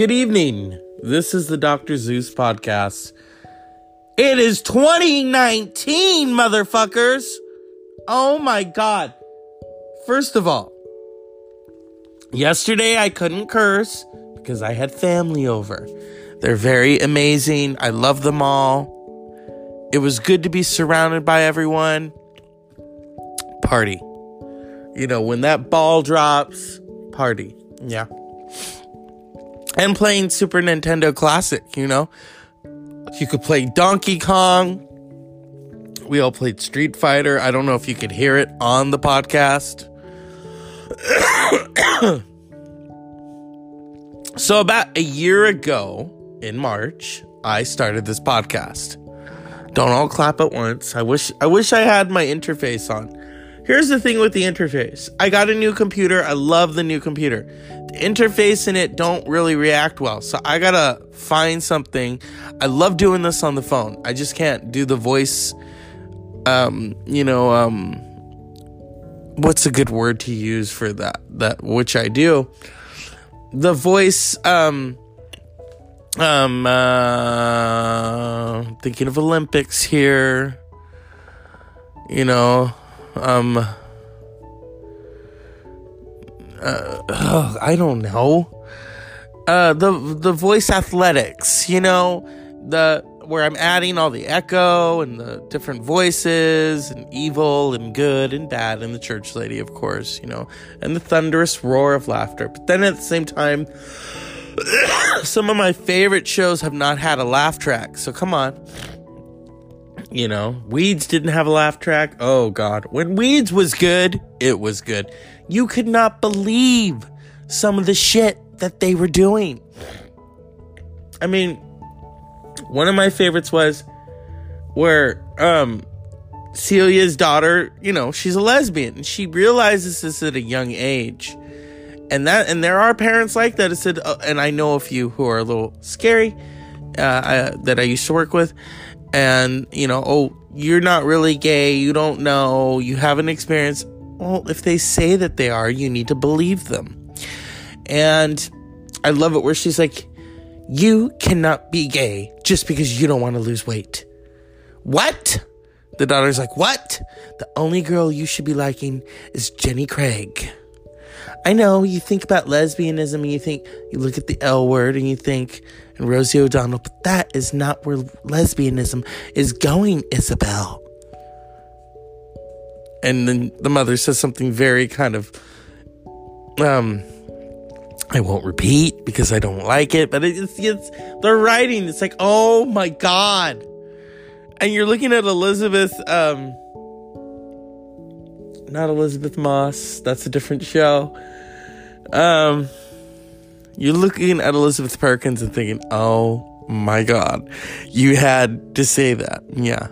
Good evening. This is the Dr. Zeus podcast. It is 2019, motherfuckers. Oh my god. First of all, yesterday I couldn't curse because I had family over. They're very amazing. I love them all. It was good to be surrounded by everyone. Party. You know, when that ball drops, party. Yeah. And playing Super Nintendo Classic, you know? You could play Donkey Kong. We all played Street Fighter. I don't know if you could hear it on the podcast. so, about a year ago in March, I started this podcast. Don't all clap at once. I wish I wish I had my interface on. Here's the thing with the interface. I got a new computer. I love the new computer. Interface in it don't really react well. So I got to find something. I love doing this on the phone. I just can't do the voice um, you know, um what's a good word to use for that that which I do. The voice um um uh thinking of Olympics here. You know, um uh, ugh, I don't know. Uh the the voice athletics, you know, the where I'm adding all the echo and the different voices and evil and good and bad and the church lady, of course, you know, and the thunderous roar of laughter. But then at the same time, some of my favorite shows have not had a laugh track. So come on. You know, Weeds didn't have a laugh track. Oh God. When Weeds was good, it was good. You could not believe some of the shit that they were doing. I mean, one of my favorites was where um Celia's daughter, you know, she's a lesbian and she realizes this at a young age. And that and there are parents like that. I said, uh, and I know a few who are a little scary uh, I, that I used to work with, and you know, oh, you're not really gay, you don't know, you haven't experienced. Well, if they say that they are, you need to believe them. And I love it where she's like, you cannot be gay just because you don't want to lose weight. What? The daughter's like, What? The only girl you should be liking is Jenny Craig. I know you think about lesbianism and you think, you look at the L word and you think, and Rosie O'Donnell, but that is not where lesbianism is going, Isabel. And then the mother says something very kind of, um, I won't repeat because I don't like it, but it's, it's the writing. It's like, oh my god! And you're looking at Elizabeth, um, not Elisabeth Moss. That's a different show. Um, you're looking at Elizabeth Perkins and thinking, oh my god, you had to say that. Yeah.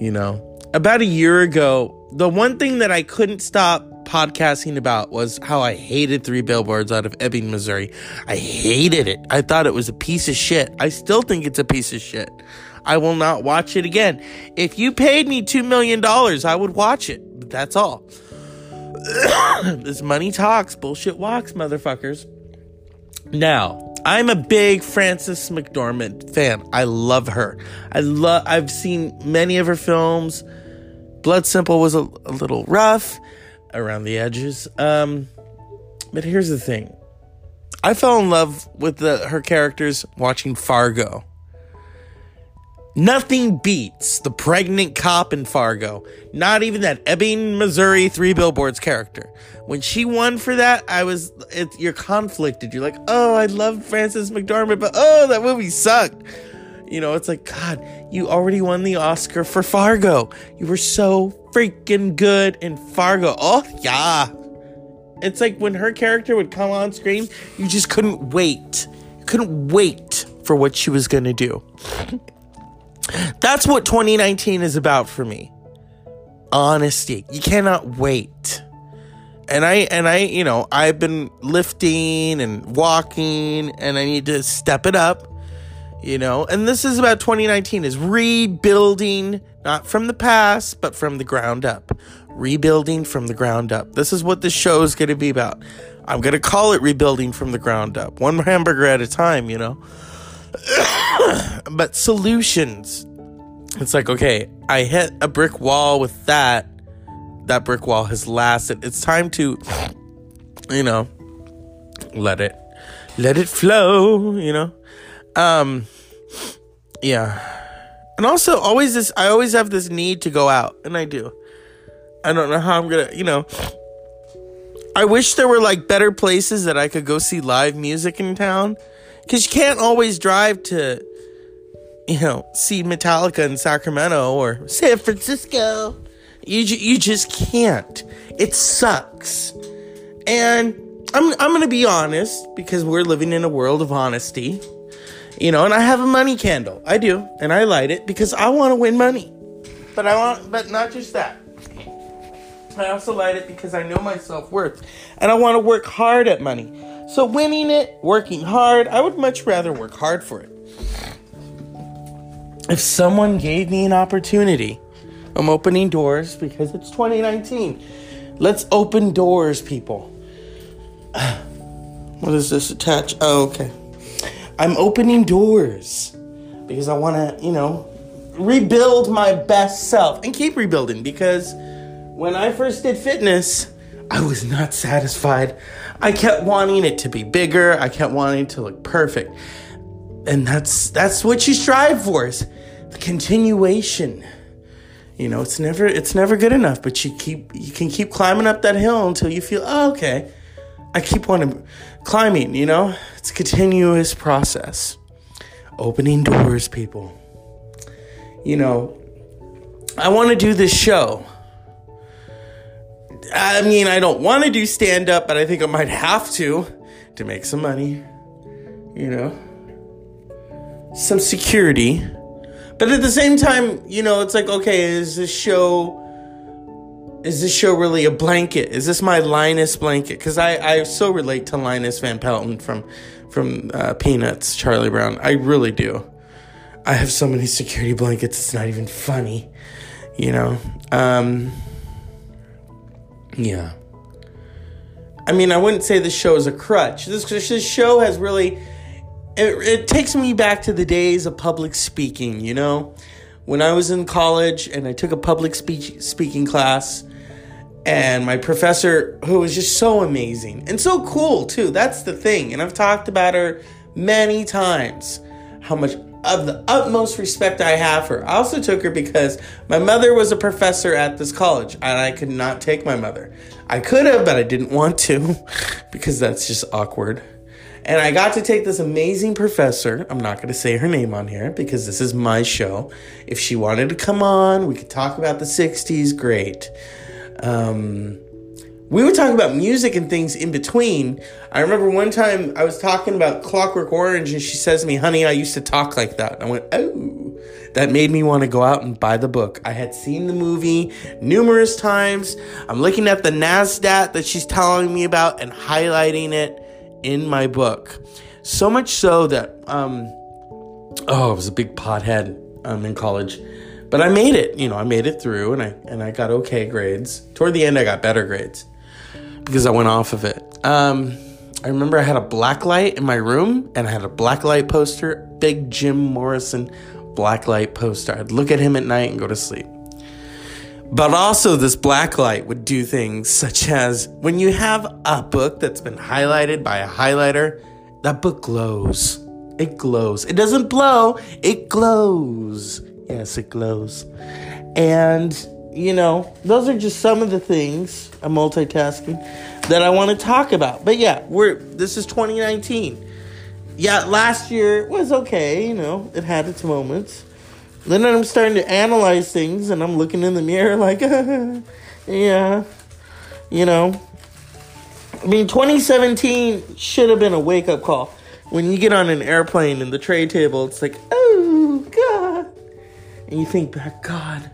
You know, about a year ago, the one thing that I couldn't stop podcasting about was how I hated Three Billboards out of Ebbing, Missouri. I hated it. I thought it was a piece of shit. I still think it's a piece of shit. I will not watch it again. If you paid me $2 million, I would watch it. But that's all. this money talks, bullshit walks, motherfuckers. Now, I'm a big Frances McDormand fan. I love her. I love I've seen many of her films. Blood Simple was a, a little rough around the edges. Um, but here's the thing. I fell in love with the, her characters watching Fargo. Nothing beats the pregnant cop in Fargo. Not even that Ebbing, Missouri Three Billboards character. When she won for that, I was it, you're conflicted. You're like, oh, I love Frances McDormand, but oh, that movie sucked. You know, it's like, God, you already won the Oscar for Fargo. You were so freaking good in Fargo. Oh, yeah. It's like when her character would come on screen, you just couldn't wait. You couldn't wait for what she was going to do. That's what 2019 is about for me. Honesty. You cannot wait. And I and I, you know, I've been lifting and walking and I need to step it up. You know, and this is about 2019 is rebuilding not from the past, but from the ground up. Rebuilding from the ground up. This is what this show is going to be about. I'm going to call it rebuilding from the ground up, one hamburger at a time, you know? but solutions. It's like, okay, I hit a brick wall with that. That brick wall has lasted. It's time to, you know, let it, let it flow, you know? Um, yeah. And also, always this, I always have this need to go out, and I do. I don't know how I'm gonna, you know. I wish there were like better places that I could go see live music in town. Cause you can't always drive to, you know, see Metallica in Sacramento or San Francisco. You you just can't. It sucks. And I'm I'm gonna be honest because we're living in a world of honesty. You know, and I have a money candle. I do, and I light it because I want to win money. But I want, but not just that. I also light it because I know my self worth, and I want to work hard at money. So winning it, working hard, I would much rather work hard for it. If someone gave me an opportunity, I'm opening doors because it's 2019. Let's open doors, people. What is this attached? Oh, okay. I'm opening doors because I want to, you know, rebuild my best self and keep rebuilding because when I first did fitness, I was not satisfied. I kept wanting it to be bigger. I kept wanting to look perfect. And that's that's what you strive for is the continuation. You know, it's never it's never good enough, but you keep you can keep climbing up that hill until you feel, oh, okay. I keep wanting climbing, you know? It's a continuous process. Opening doors, people. You know, I want to do this show. I mean, I don't want to do stand up, but I think I might have to to make some money. You know, some security. But at the same time, you know, it's like, okay, is this show is this show really a blanket? Is this my Linus blanket? Because I, I so relate to Linus Van Pelton from from uh, Peanuts, Charlie Brown. I really do. I have so many security blankets. It's not even funny, you know. Um, yeah. I mean, I wouldn't say the show is a crutch. This, this show has really. It, it takes me back to the days of public speaking, you know? When I was in college and I took a public speech, speaking class, and my professor, who was just so amazing and so cool, too. That's the thing. And I've talked about her many times, how much of the utmost respect I have for her. I also took her because my mother was a professor at this college and I could not take my mother. I could have, but I didn't want to because that's just awkward. And I got to take this amazing professor. I'm not going to say her name on here because this is my show. If she wanted to come on, we could talk about the 60s, great. Um, we would talk about music and things in between. I remember one time I was talking about Clockwork Orange, and she says to me, Honey, I used to talk like that. And I went, Oh, that made me want to go out and buy the book. I had seen the movie numerous times. I'm looking at the Nadsat that she's telling me about and highlighting it in my book. So much so that, um, oh, I was a big pothead um, in college. But I made it, you know, I made it through and I and I got okay grades. Toward the end I got better grades because I went off of it. Um, I remember I had a black light in my room and I had a black light poster, big Jim Morrison black light poster. I'd look at him at night and go to sleep. But also, this black light would do things such as when you have a book that's been highlighted by a highlighter, that book glows. It glows. It doesn't blow, it glows. Yes, it glows. And you know, those are just some of the things I'm multitasking that I want to talk about. But yeah, we're this is 2019. Yeah, last year was okay, you know, it had its moments. Then I'm starting to analyze things and I'm looking in the mirror like, yeah, you know. I mean, 2017 should have been a wake up call. When you get on an airplane and the tray table, it's like, oh, God. And you think back, God,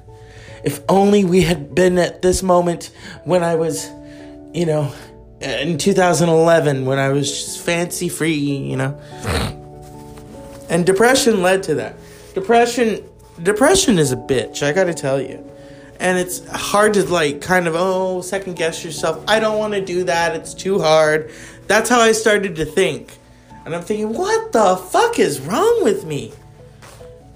if only we had been at this moment when I was, you know, in 2011 when I was just fancy free, you know. And depression led to that. Depression depression is a bitch, I got to tell you. and it's hard to like kind of oh second guess yourself i don't want to do that it's too hard that's how i started to think and i'm thinking what the fuck is wrong with me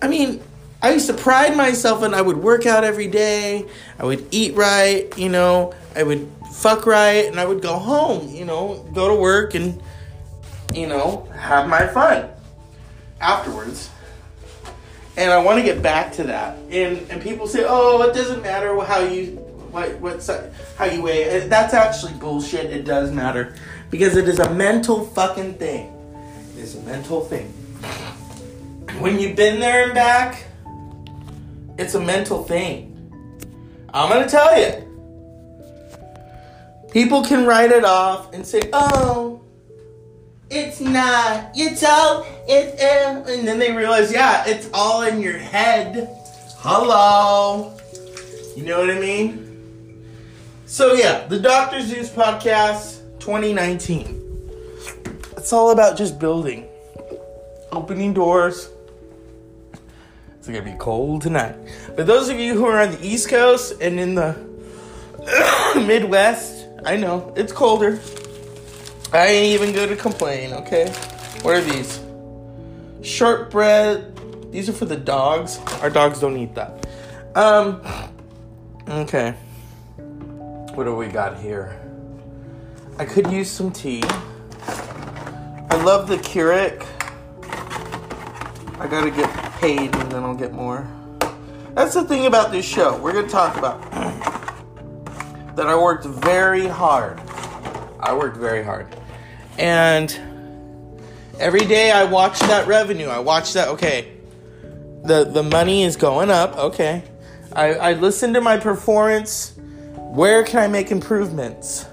i mean i used to pride myself and i would work out every day i would eat right you know i would fuck right and i would go home you know go to work and you know have my fun afterwards and I want to get back to that. And and people say, oh, it doesn't matter how you what what how you weigh. That's actually bullshit. It does matter because it is a mental fucking thing. It is a mental thing. When you've been there and back, it's a mental thing. I'm gonna tell you. People can write it off and say, oh, it's not. It's all. It's uh, and then they realize, yeah, it's all in your head. Hello. You know what I mean? So yeah, the Dr. Zeus podcast 2019. It's all about just building, opening doors. It's gonna be cold tonight. But those of you who are on the East Coast and in the Midwest, I know it's colder. I ain't even to complain, okay? What are these? Shortbread. These are for the dogs. Our dogs don't eat that. Um, okay. What do we got here? I could use some tea. I love the Keurig. I gotta get paid and then I'll get more. That's the thing about this show. We're gonna talk about that I worked very hard. I worked very hard. And every day I watch that revenue. I watch that, okay, the, the money is going up. Okay. I, I listen to my performance. Where can I make improvements?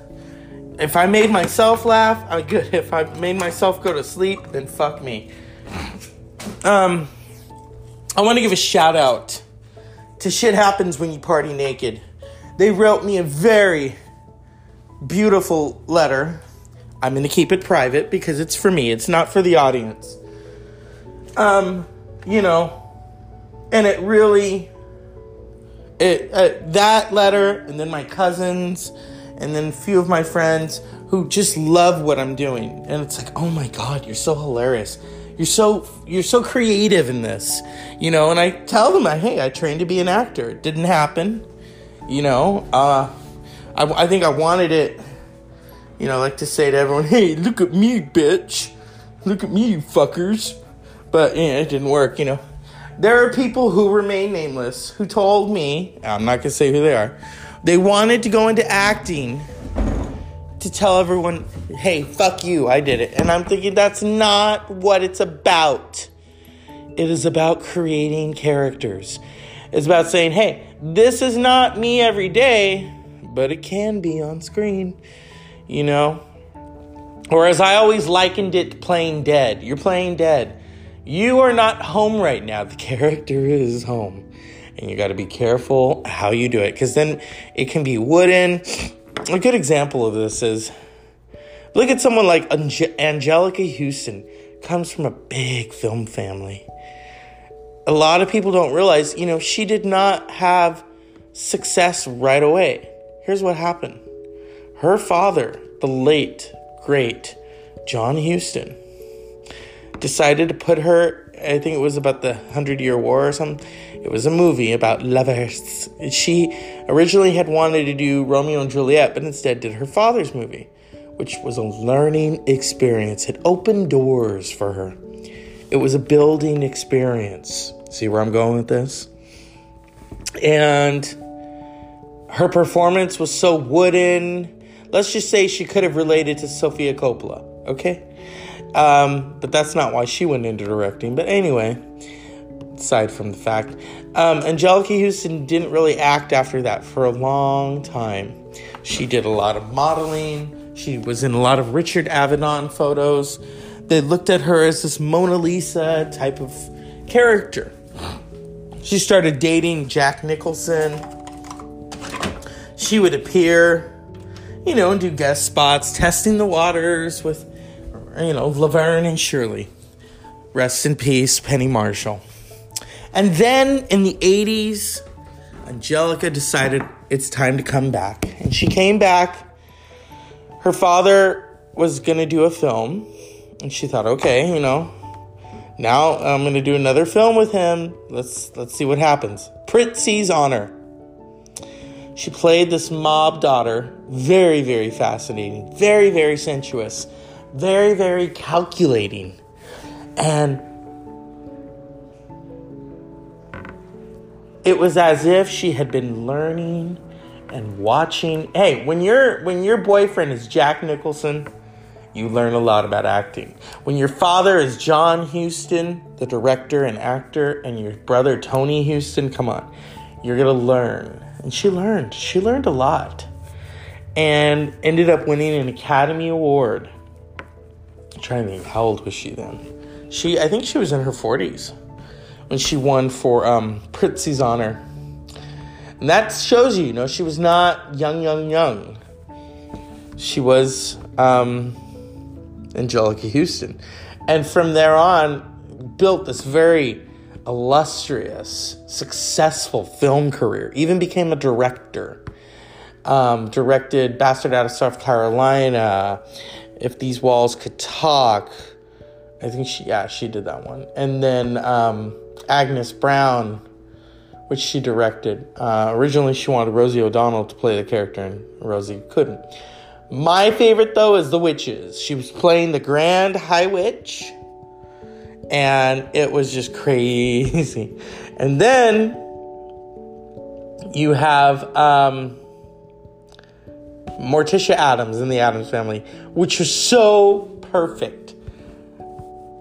If I made myself laugh, I'm good. If I made myself go to sleep, then fuck me. Um, I want to give a shout out to Shit Happens When You Party Naked. They wrote me a very beautiful letter I'm going to keep it private because it's for me. It's not for the audience. Um, you know, and it really it uh, that letter and then my cousins and then a few of my friends who just love what I'm doing. And it's like, "Oh my god, you're so hilarious. You're so you're so creative in this." You know, and I tell them, "Hey, I trained to be an actor. It didn't happen." You know, uh I, I think I wanted it you know, like to say to everyone, hey, look at me, bitch. Look at me, fuckers. But, yeah, it didn't work, you know. There are people who remain nameless who told me, I'm not to say who they are, they wanted to go into acting to tell everyone, hey, fuck you, I did it. And I'm thinking that's not what it's about. It is about creating characters. It's about saying, hey, this is not me every day, but it can be on screen you know? Or as I always likened it to playing dead. You're playing dead. You are not home right now. The character is home. And you got to be careful how you do it because then it can be wooden. A good example of this is look at someone like Ange- Anjelica Huston, comes from a big film family. A lot of people don't realize, you know, she did not have success right away. Here's what happened her father, the late, great John Huston, decided to put her, I think it was about the Hundred Year War or something. It was a movie about lovers. She originally had wanted to do Romeo and Juliet, but instead did her father's movie, which was a learning experience. It opened doors for her. It was a building experience. See where I'm going with this? And her performance was so wooden Let's just say she could have related to Sofia Coppola, okay? Um, but that's not why she went into directing. But anyway, aside from the fact, um, Anjelica Huston didn't really act after that for a long time. She did a lot of modeling. She was in a lot of Richard Avedon photos. They looked at her as this Mona Lisa type of character. She started dating Jack Nicholson. She would appear you know, and do guest spots, testing the waters with, you know, Laverne and Shirley. Rest in peace, Penny Marshall. And then in the 80s, Anjelica decided it's time to come back. And she came back. Her father was going to do a film. And she thought, okay, you know, now I'm going to do another film with him. Let's let's see what happens. Prizzi's honor. She played this mob daughter, very very fascinating, very very sensuous, very very calculating. And it was as if she had been learning and watching. Hey, when your when your boyfriend is Jack Nicholson, you learn a lot about acting. When your father is John Huston, the director and actor, and your brother Tony Huston, come on, you're gonna learn. And she learned. She learned a lot, and ended up winning an Academy Award. Trying to think, how old was she then? She, I think she was in her 40s when she won for um, Prizzi's honor. And that shows you, you know, she was not young, young, young. She was um, Anjelica Huston. And from there on, built this very illustrious, successful film career. Even became a director. Um, directed Bastard Out of South Carolina, If These Walls Could Talk. I think she, yeah, she did that one. And then um, Agnes Browne, which she directed. Uh, originally, she wanted Rosie O'Donnell to play the character, and Rosie couldn't. My favorite, though, is The Witches. She was playing the Grand High Witch, and it was just crazy. And then you have um, Morticia Addams in the Addams family, which is so perfect.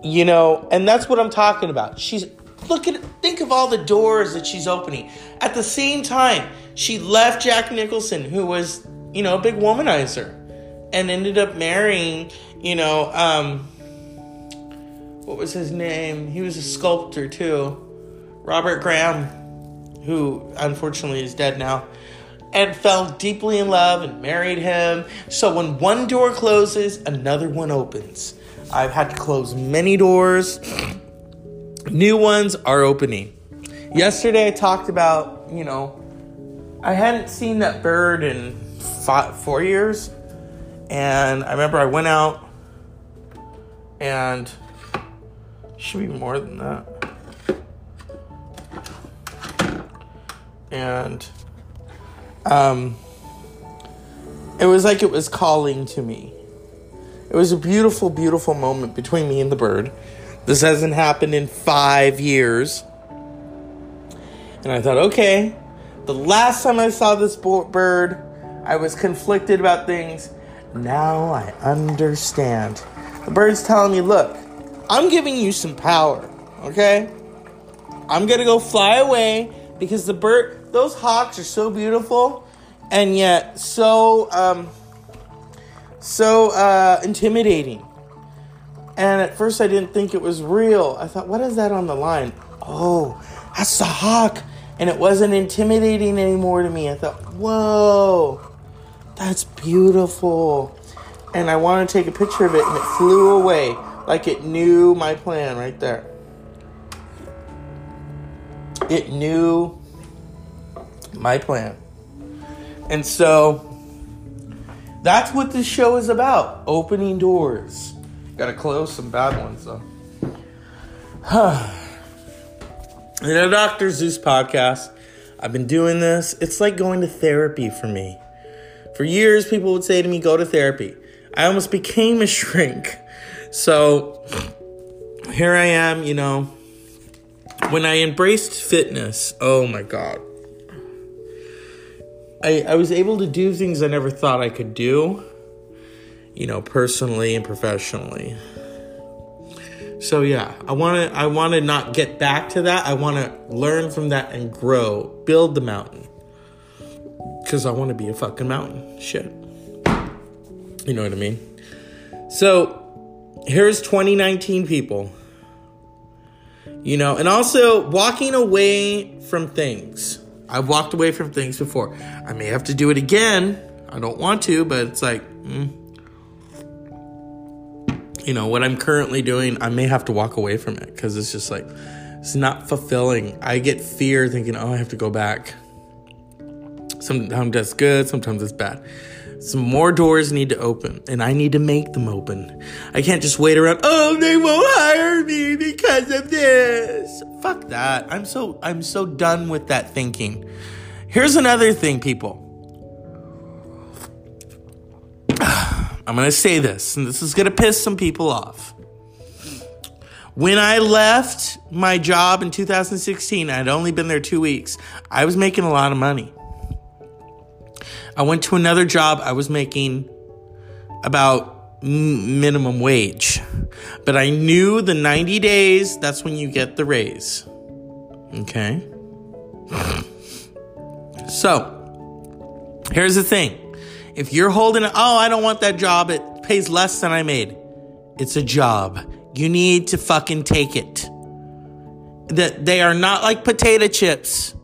You know, and that's what I'm talking about. She's Look at think of all the doors that she's opening. At the same time, she left Jack Nicholson, who was, you know, a big womanizer, and ended up marrying, you know, um, what was his name? He was a sculptor too, Robert Graham, who unfortunately is dead now, and fell deeply in love and married him. So when one door closes, another one opens. I've had to close many doors New ones are opening. Yesterday I talked about, you know, I hadn't seen that bird in five, four years. And I remember I went out and should be more than that. And um, it was like it was calling to me. It was a beautiful, beautiful moment between me and the bird. This hasn't happened in five years. And I thought, okay, the last time I saw this bird, I was conflicted about things. Now I understand. The bird's telling me, look, I'm giving you some power, okay? I'm gonna go fly away because the bird, those hawks are so beautiful and yet so, um, so uh, intimidating. And at first, I didn't think it was real. I thought, what is that on the line? Oh, that's the hawk. And it wasn't intimidating anymore to me. I thought, whoa, that's beautiful. And I wanted to take a picture of it, and it flew away like it knew my plan right there. It knew my plan. And so that's what this show is about opening doors. Gotta close some bad ones though. In the Dr. Zeus podcast. I've been doing this. It's like going to therapy for me. For years, people would say to me, go to therapy. I almost became a shrink. So here I am, you know. When I embraced fitness, oh my God. I, I was able to do things I never thought I could do you know, personally and professionally. So yeah, I want to I want to not get back to that. I want to learn from that and grow, build the mountain. Cuz I want to be a fucking mountain. Shit. You know what I mean? So, here's 2019 people. You know, and also walking away from things. I've walked away from things before. I may have to do it again. I don't want to, but it's like, mm, you know, what I'm currently doing, I may have to walk away from it because it's just like, it's not fulfilling. I get fear thinking, oh, I have to go back. Sometimes that's good, sometimes it's bad. Some more doors need to open, and I need to make them open. I can't just wait around. Oh, they won't hire me because of this. Fuck that. I'm so I'm so done with that thinking. Here's another thing, people. I'm gonna say this, and this is gonna piss some people off. When I left my job in 2016, I'd only been there two weeks. I was making a lot of money. I went to another job. I was making about minimum wage. But I knew the 90 days, that's when you get the raise. Okay? So, here's the thing. If you're holding, oh, I don't want that job, it pays less than I made. It's a job. You need to fucking take it. That they are not like potato chips.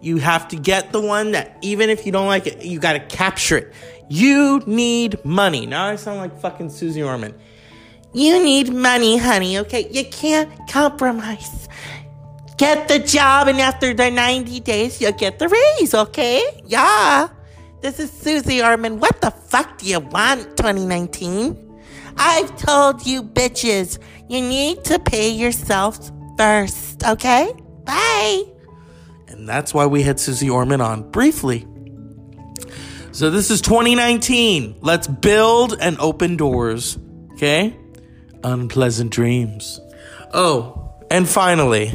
You have to get the one that even if you don't like it, you got to capture it. You need money. Now I sound like fucking Susie Orman. You need money, honey, okay? You can't compromise. Get the job, and after the 90 days, you'll get the raise, okay? Yeah. This is Susie Orman. What the fuck do you want, 2019? I've told you bitches, you need to pay yourself first, okay? Bye. And that's why we had Susie Orman on briefly. So this is 2019. Let's build and open doors, okay? Unpleasant dreams. Oh, and finally,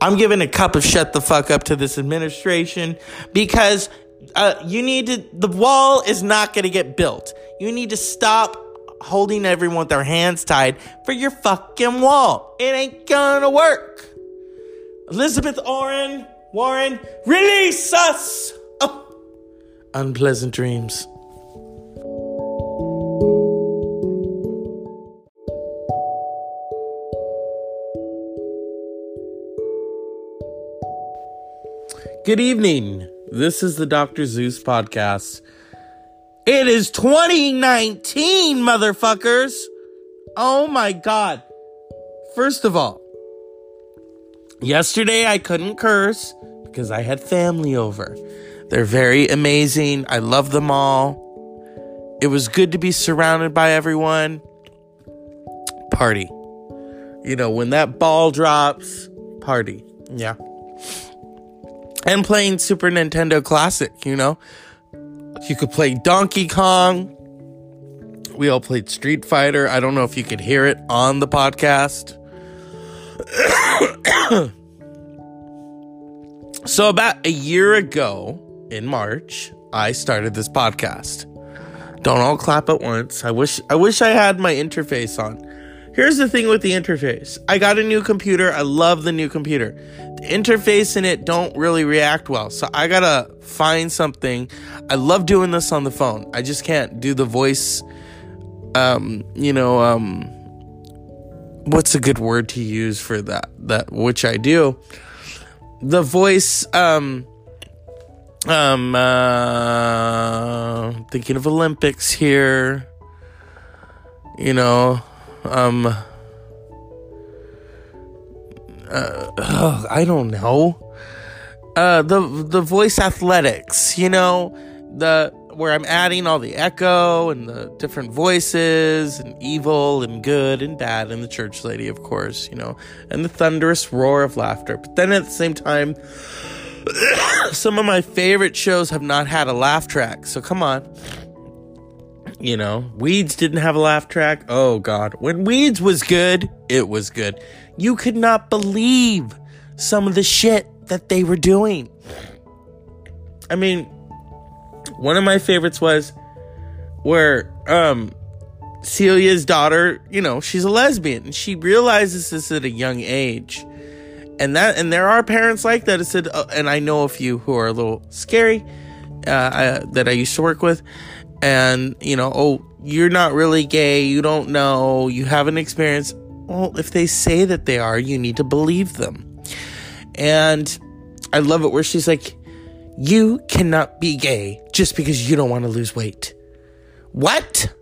I'm giving a cup of shut the fuck up to this administration because uh, you need to, the wall is not going to get built. You need to stop holding everyone with their hands tied for your fucking wall. It ain't gonna work. Elizabeth Warren, Warren, release us! Oh. Unpleasant dreams. Good evening. This is the Dr. Zeus podcast. It is 2019, motherfuckers. Oh my God. First of all, yesterday I couldn't curse because I had family over. They're very amazing. I love them all. It was good to be surrounded by everyone. Party. You know, when that ball drops, party. Yeah. And playing Super Nintendo Classic, you know? You could play Donkey Kong. We all played Street Fighter. I don't know if you could hear it on the podcast. so, about a year ago in March, I started this podcast. Don't all clap at once. I wish I wish I had my interface on. Here's the thing with the interface. I got a new computer. I love the new computer. The interface in it don't really react well. So I got to find something. I love doing this on the phone. I just can't do the voice um, you know, um what's a good word to use for that that which I do. The voice um um uh thinking of Olympics here. You know, um uh, ugh, I don't know. Uh the the voice athletics, you know, the where I'm adding all the echo and the different voices and evil and good and bad and the church lady, of course, you know, and the thunderous roar of laughter. But then at the same time, some of my favorite shows have not had a laugh track. So come on. You know, Weeds didn't have a laugh track. Oh, God. When Weeds was good, it was good. You could not believe some of the shit that they were doing. I mean, one of my favorites was where um Celia's daughter, you know, she's a lesbian and she realizes this at a young age. And that and there are parents like that. I said, uh, and I know a few who are a little scary uh, I, that I used to work with, and you know, oh, you're not really gay, you don't know, you haven't experienced. Well, if they say that they are, you need to believe them. And I love it where she's like, you cannot be gay just because you don't want to lose weight. What?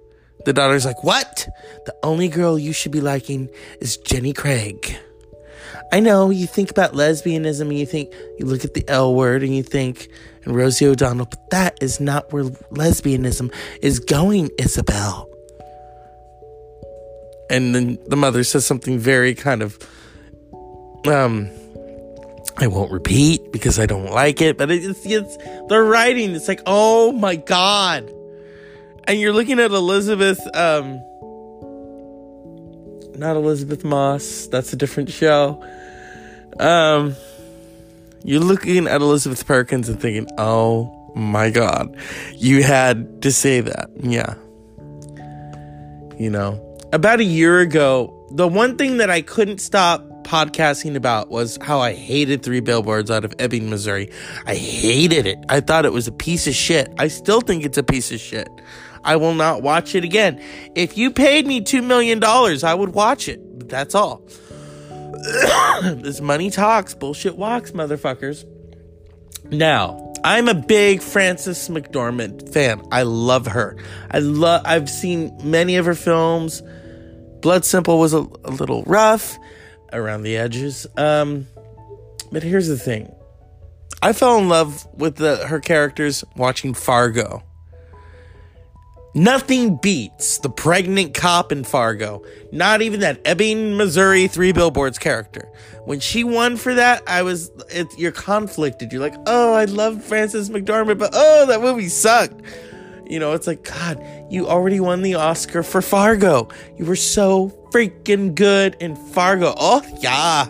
The daughter's like, What? The only girl you should be liking is Jenny Craig. I know you think about lesbianism and you think, you look at the L word and you think, and Rosie O'Donnell, but that is not where lesbianism is going, Isabel. And then the mother says something very kind of, um, I won't repeat because I don't like it, but it's, it's the writing. It's like, oh my God. And you're looking at Elizabeth, um, not Elisabeth Moss. That's a different show. Um, you're looking at Elizabeth Perkins and thinking, oh my God, you had to say that. Yeah. You know, about a year ago, the one thing that I couldn't stop podcasting about was how I hated Three Billboards out of Ebbing, Missouri. I hated it. I thought it was a piece of shit. I still think it's a piece of shit. I will not watch it again. If you paid me $2 million, I would watch it. But that's all. this money talks, bullshit walks, motherfuckers. Now, I'm a big Frances McDormand fan. I love her. I love I've seen many of her films. Blood Simple was a, a little rough around the edges. Um, but here's the thing. I fell in love with the, her characters watching Fargo. Nothing beats the pregnant cop in Fargo. Not even that Ebbing, Missouri Three Billboards character. When she won for that, I was, it, you're conflicted. You're like, oh, I love Frances McDormand, but oh, that movie sucked. You know, it's like, God, you already won the Oscar for Fargo. You were so freaking good in Fargo. Oh, yeah.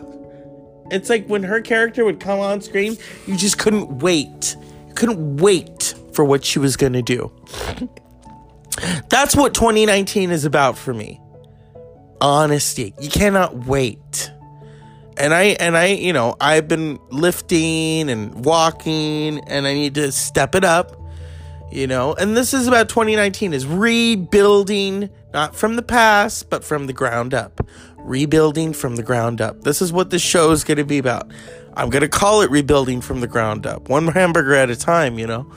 It's like when her character would come on screen, you just couldn't wait. You couldn't wait for what she was going to do. That's what 2019 is about for me. Honesty. You cannot wait. And I and I, you know, I've been lifting and walking and I need to step it up. You know, and this is about 2019 is rebuilding not from the past, but from the ground up. Rebuilding from the ground up. This is what this show is going to be about. I'm going to call it rebuilding from the ground up. One hamburger at a time, you know.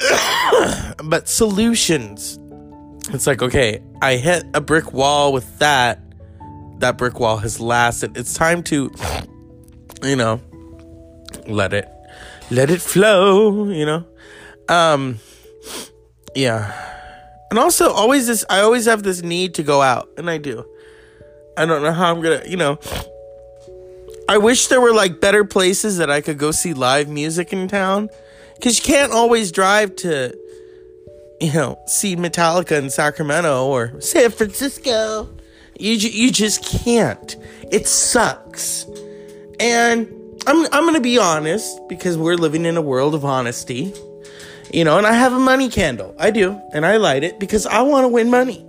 but solutions. It's like, okay, I hit a brick wall with that. That brick wall has lasted. It's time to, you know, let it, let it flow, you know. Um, yeah. And also, always this, I always have this need to go out, and I do. I don't know how I'm gonna, you know. I wish there were like better places that I could go see live music in town because you can't always drive to, you know, see Metallica in Sacramento or San Francisco. You, you just can't. It sucks. And I'm, I'm to be honest because we're living in a world of honesty. You know, and I have a money candle. I do. And I light it because I want to win money.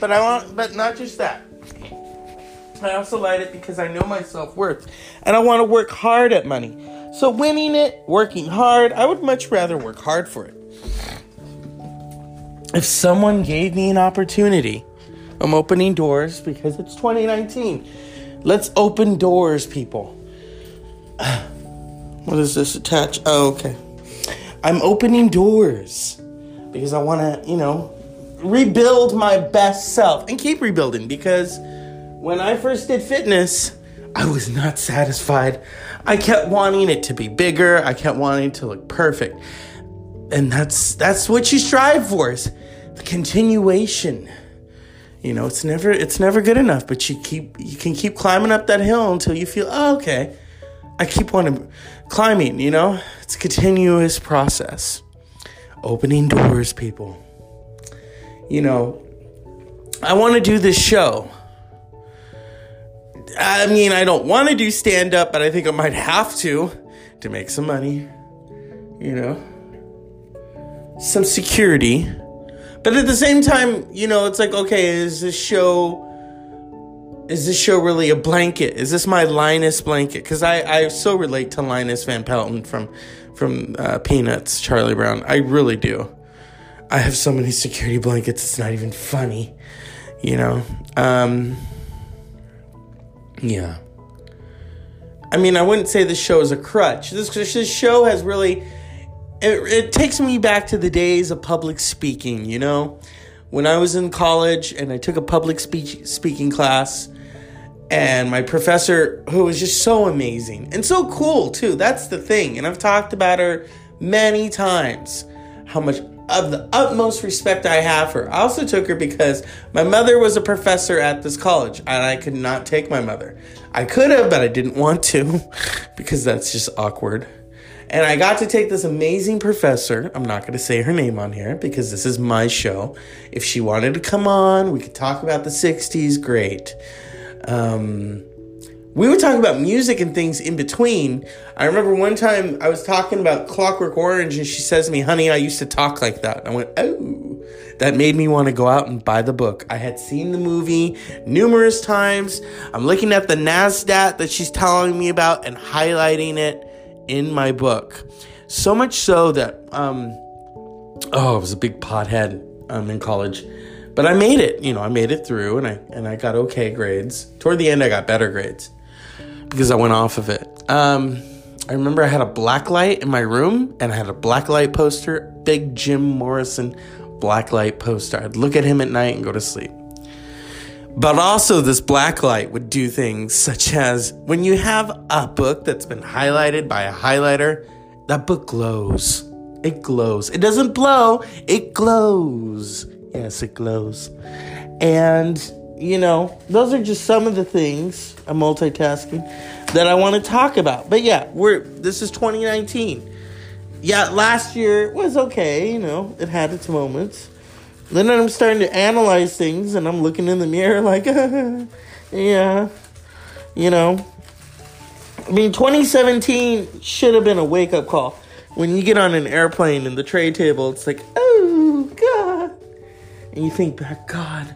But I want, but not just that. I also light it because I know my self worth and I want to work hard at money. So, winning it, working hard, I would much rather work hard for it. If someone gave me an opportunity, I'm opening doors because it's 2019. Let's open doors, people. What is this attached? Oh, okay. I'm opening doors because I want to, you know, rebuild my best self and keep rebuilding because when I first did fitness, I was not satisfied. I kept wanting it to be bigger. I kept wanting to look perfect. And that's that's what you strive for is the continuation. You know, it's never it's never good enough, but you keep you can keep climbing up that hill until you feel, oh, okay. I keep wanting climbing, you know? It's a continuous process. Opening doors, people. You know, I want to do this show. I mean, I don't want to do stand up, but I think I might have to to make some money. You know, some security. But at the same time, you know, it's like, okay, is this show is this show really a blanket? Is this my Linus blanket? Because I, I so relate to Linus Van Pelton from from uh, Peanuts, Charlie Brown. I really do. I have so many security blankets. It's not even funny, you know. Um, yeah. I mean, I wouldn't say this show is a crutch. This, this show has really. It, it takes me back to the days of public speaking, you know? When I was in college and I took a public speech, speaking class, and my professor who was just so amazing and so cool too that's the thing and i've talked about her many times how much of the utmost respect i have for her i also took her because my mother was a professor at this college and i could not take my mother i could have but i didn't want to because that's just awkward and I got to take this amazing professor. I'm not going to say her name on here because this is my show. If she wanted to come on, we could talk about the 60s, great. Um, we would talk about music and things in between. I remember one time I was talking about Clockwork Orange and she says to me, honey, I used to talk like that. And I went, oh, that made me want to go out and buy the book. I had seen the movie numerous times. I'm looking at the Nadsat that she's telling me about and highlighting it in my book. So much so that, um, oh, I was a big pothead um, in college. But I made it, you know, I made it through and I and I got okay grades. Toward the end I got better grades because I went off of it. Um, I remember I had a black light in my room and I had a black light poster, big Jim Morrison black light poster. I'd look at him at night and go to sleep. But also, this black light would do things such as when you have a book that's been highlighted by a highlighter, that book glows. It glows. It doesn't blow, it glows. Yes, it glows. And, you know, those are just some of the things, I'm multitasking, that I want to talk about. But yeah, we're this is 2019. Yeah, last year was okay, you know, it had its moments. Then I'm starting to analyze things and I'm looking in the mirror like, yeah, you know. I mean, 2017 should have been a wake up call. When you get on an airplane and the tray table, it's like, oh, God. And you think back, God,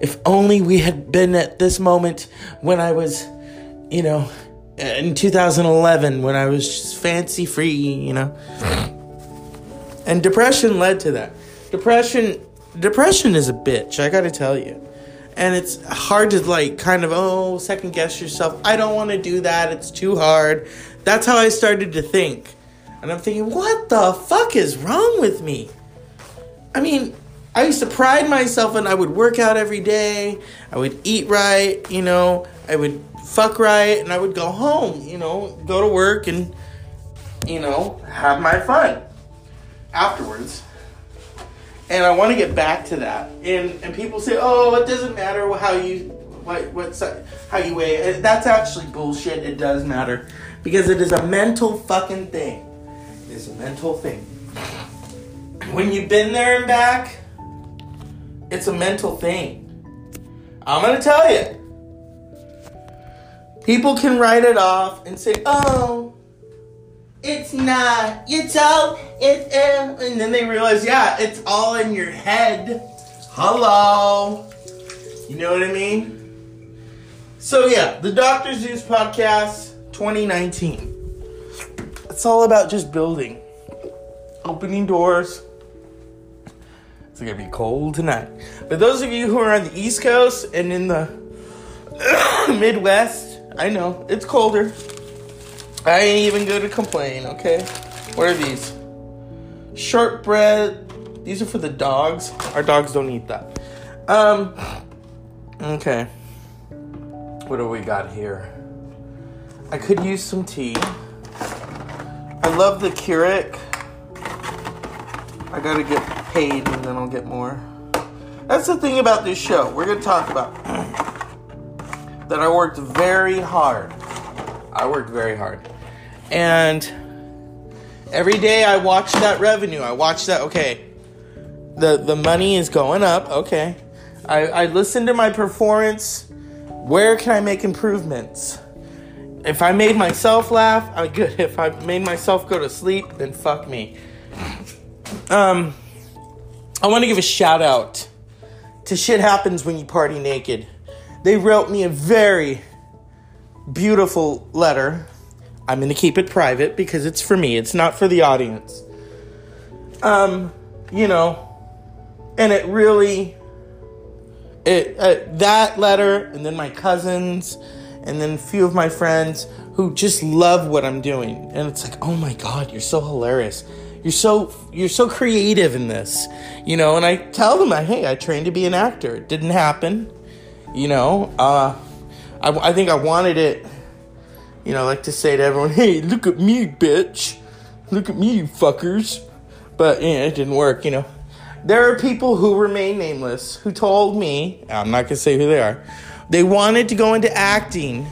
if only we had been at this moment when I was, you know, in 2011 when I was fancy free, you know. And depression led to that. Depression depression is a bitch, I gotta tell you. And it's hard to like kind of, oh, second guess yourself. I don't want to do that. It's too hard. That's how I started to think. And I'm thinking, what the fuck is wrong with me? I mean, I used to pride myself and I would work out every day. I would eat right, you know, I would fuck right, and I would go home, you know, go to work and, you know, have my fun afterwards and I want to get back to that. And and people say, oh, it doesn't matter how you what what how you weigh. That's actually bullshit. It does matter because it is a mental fucking thing. It is a mental thing. When you've been there and back, it's a mental thing. I'm gonna tell you. People can write it off and say, oh it's not. It's all. It's and then they realize, yeah, it's all in your head. Hello. You know what I mean? So yeah, the Dr. Zeus podcast 2019. It's all about just building, opening doors. It's gonna be cold tonight. But those of you who are on the East Coast and in the Midwest, I know it's colder. I ain't even to complain, okay? What are these? Shortbread. These are for the dogs. Our dogs don't eat that. Um, okay. What do we got here? I could use some tea. I love the Keurig. I gotta get paid and then I'll get more. That's the thing about this show. We're gonna talk about that I worked very hard. I worked very hard. And every day I watch that revenue. I watch that, okay, the, the money is going up. Okay. I, I listen to my performance. Where can I make improvements? If I made myself laugh, I'm good. If I made myself go to sleep, then fuck me. Um, I want to give a shout out to Shit Happens When You Party Naked. They wrote me a very beautiful letter I'm going to keep it private because it's for me, it's not for the audience. Um, you know, and it really it uh, that letter and then my cousins and then a few of my friends who just love what I'm doing. And it's like, "Oh my god, you're so hilarious. You're so you're so creative in this." You know, and I tell them, "Hey, I trained to be an actor. It didn't happen." You know, uh I, I think I wanted it, you know, like to say to everyone, hey, look at me, bitch. Look at me, you fuckers. But, yeah, it didn't work, you know. There are people who remain nameless who told me, I'm not to say who they are, they wanted to go into acting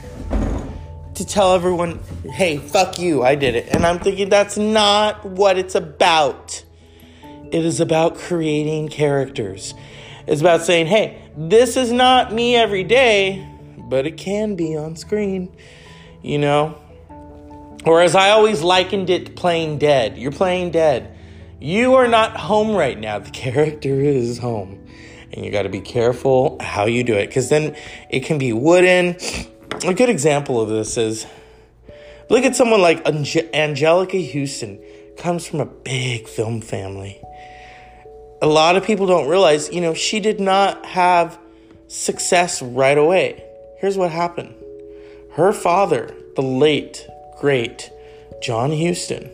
to tell everyone, hey, fuck you, I did it. And I'm thinking that's not what it's about. It is about creating characters. It's about saying, hey, this is not me every day, but it can be on screen, you know? Or as I always likened it to playing dead. You're playing dead. You are not home right now. The character is home. And you got to be careful how you do it because then it can be wooden. A good example of this is look at someone like Ange- Anjelica Huston, comes from a big film family. A lot of people don't realize, you know, she did not have success right away. Here's what happened her father, the late, great John Huston,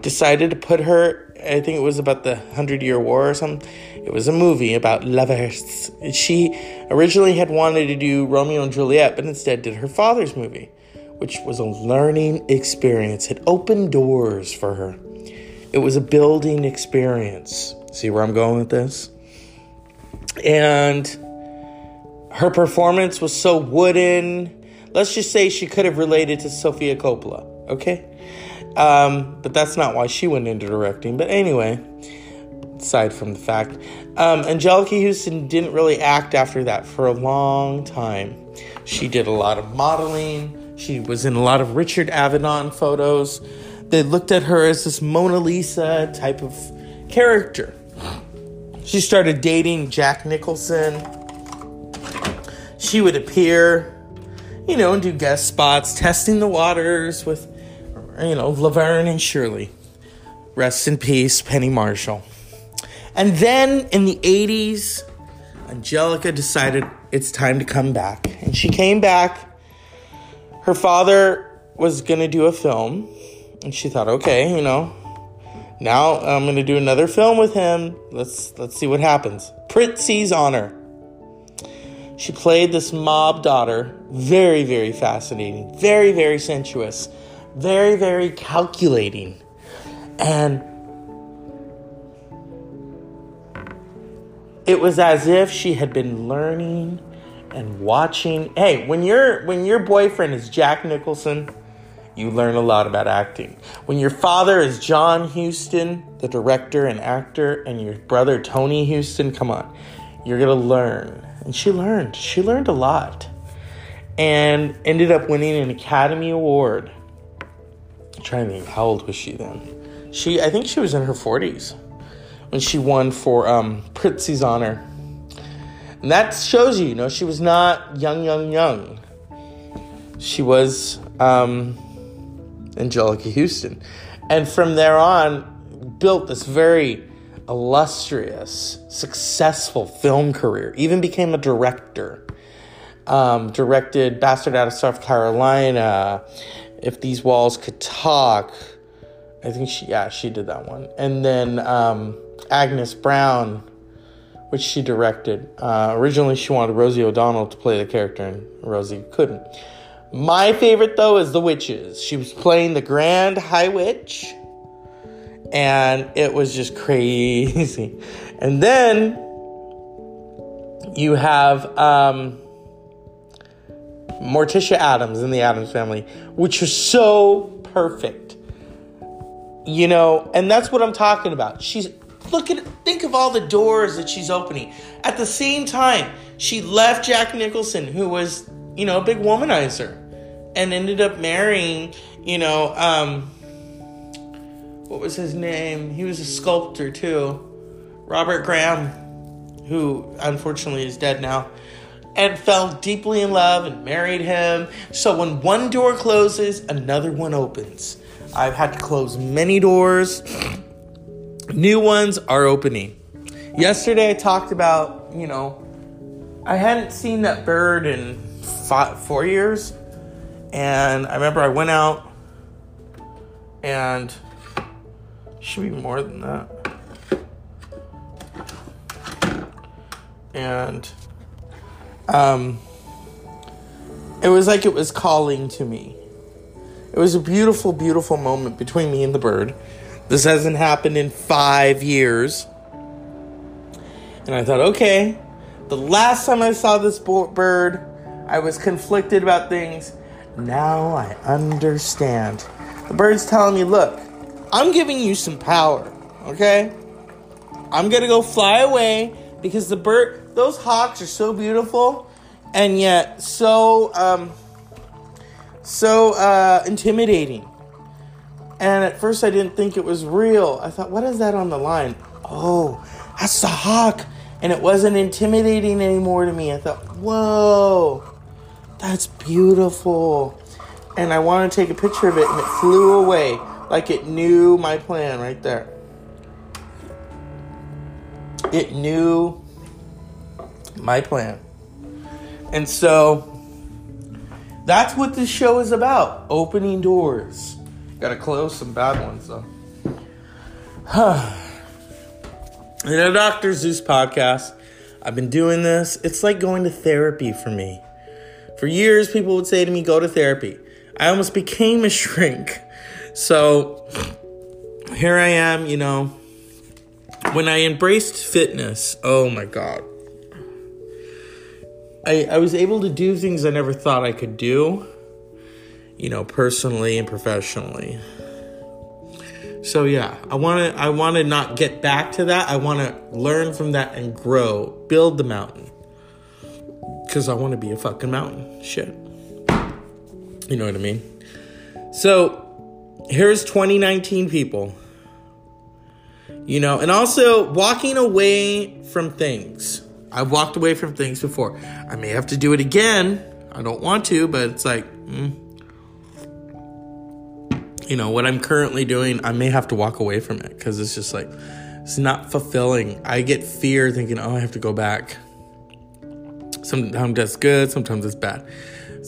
decided to put her, I think it was about the Hundred Year War or something. It was a movie about lovers. She originally had wanted to do Romeo and Juliet, but instead did her father's movie, which was a learning experience. It opened doors for her. It was a building experience. See where I'm going with this? And her performance was so wooden. Let's just say she could have related to Sofia Coppola, okay? Um, but that's not why she went into directing. But anyway, aside from the fact, um, Anjelica Huston didn't really act after that for a long time. She did a lot of modeling. She was in a lot of Richard Avedon photos. They looked at her as this Mona Lisa type of character. She started dating Jack Nicholson. She would appear, you know, and do guest spots, testing the waters with, you know, Laverne and Shirley. Rest in peace, Penny Marshall. And then in the 80s, Anjelica decided it's time to come back. And she came back. Her father was going to do a film. And she thought, okay, you know, now I'm going to do another film with him. Let's let's see what happens. Prizzi's Honor. She played this mob daughter, very very fascinating, very very sensuous, very very calculating. And it was as if she had been learning and watching. Hey, when your when your boyfriend is Jack Nicholson, you learn a lot about acting. When your father is John Huston, the director and actor, and your brother Tony Huston, come on, you're gonna learn. And she learned. She learned a lot, and ended up winning an Academy Award. Trying to how old was she then? She, I think she was in her 40s when she won for um, Prizzi's honor. And that shows you, you know, she was not young, young, young. She was um, Anjelica Huston. And from there on, built this very illustrious, successful film career. Even became a director. Um, directed Bastard Out of South Carolina, If These Walls Could Talk. I think she, yeah, she did that one. And then um, Agnes Browne, which she directed. Uh, originally, she wanted Rosie O'Donnell to play the character, and Rosie couldn't. My favorite, though, is The Witches. She was playing the Grand High Witch, and it was just crazy. And then you have um, Morticia Addams in the Addams family, which is so perfect. You know, and that's what I'm talking about. She's look at think of all the doors that she's opening. At the same time, she left Jack Nicholson, who was, you know, a big womanizer, and ended up marrying, you know, um, what was his name? He was a sculptor too, Robert Graham, who unfortunately is dead now. And fell deeply in love and married him. So when one door closes, another one opens. I've had to close many doors New ones are opening. Yesterday I talked about, you know, I hadn't seen that bird in five, four years. And I remember I went out and should be more than that. And um It was like it was calling to me. It was a beautiful, beautiful moment between me and the bird. This hasn't happened in five years. And I thought, okay, the last time I saw this bird, I was conflicted about things. Now I understand. The bird's telling me, look, I'm giving you some power, okay? I'm gonna go fly away because the bird, those hawks are so beautiful and yet so, um, so uh, intimidating. And at first I didn't think it was real. I thought, what is that on the line? Oh, that's the hawk. And it wasn't intimidating anymore to me. I thought, whoa, that's beautiful. And I wanted to take a picture of it, and it flew away like it knew my plan right there. It knew my plan. And so that's what this show is about opening doors. Gotta close some bad ones though. In a Dr. Zeus podcast, I've been doing this. It's like going to therapy for me. For years, people would say to me, Go to therapy. I almost became a shrink. So here I am, you know. When I embraced fitness, oh my God. I, I was able to do things I never thought I could do you know, personally and professionally. So yeah, I want to I want to not get back to that. I want to learn from that and grow, build the mountain. Cuz I want to be a fucking mountain. Shit. You know what I mean? So, here's 2019 people. You know, and also walking away from things. I've walked away from things before. I may have to do it again. I don't want to, but it's like, mm, you know, what I'm currently doing, I may have to walk away from it because it's just like, it's not fulfilling. I get fear thinking, oh, I have to go back. Sometimes that's good, sometimes it's bad.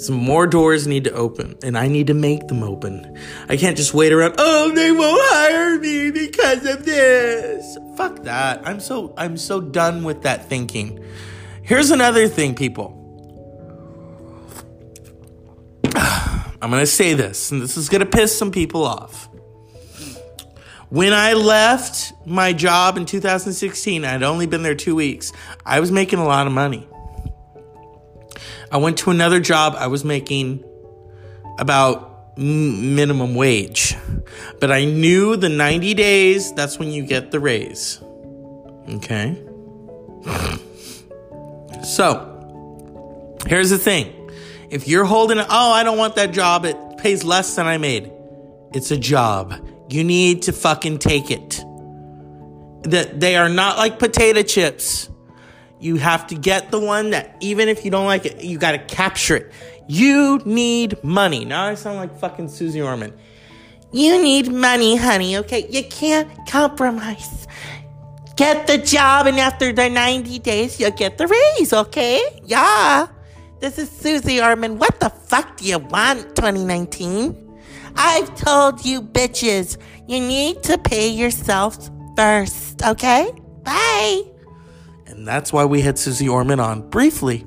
Some more doors need to open, and I need to make them open. I can't just wait around, oh, they won't hire me because of this. Fuck that. I'm so I'm so done with that thinking. Here's another thing, people. I'm going to say this, and this is going to piss some people off. When I left my job in 2016, I'd only been there two weeks. I was making a lot of money. I went to another job, I was making about minimum wage. But I knew the 90 days, that's when you get the raise. Okay? So, here's the thing if you're holding, oh, I don't want that job, it pays less than I made. It's a job. You need to fucking take it. That they are not like potato chips. You have to get the one that even if you don't like it, you got to capture it. You need money. Now I sound like fucking Susie Orman. You need money, honey, okay? You can't compromise. Get the job, and after the 90 days, you'll get the raise, okay? Yeah. This is Susie Orman. What the fuck do you want, 2019? I've told you bitches, you need to pay yourself first, okay? Bye. And that's why we had Susie Orman on briefly.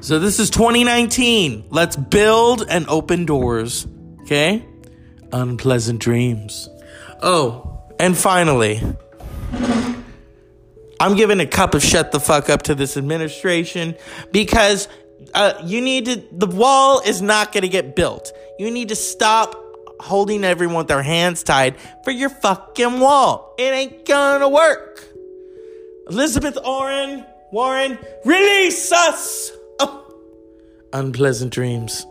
So this is 2019. Let's build and open doors, okay? Unpleasant dreams. Oh, and finally, I'm giving a cup of shut the fuck up to this administration because uh, you need to, the wall is not going to get built. You need to stop holding everyone with their hands tied for your fucking wall. It ain't gonna work. Elizabeth Warren, Warren, release us! Oh. Unpleasant dreams.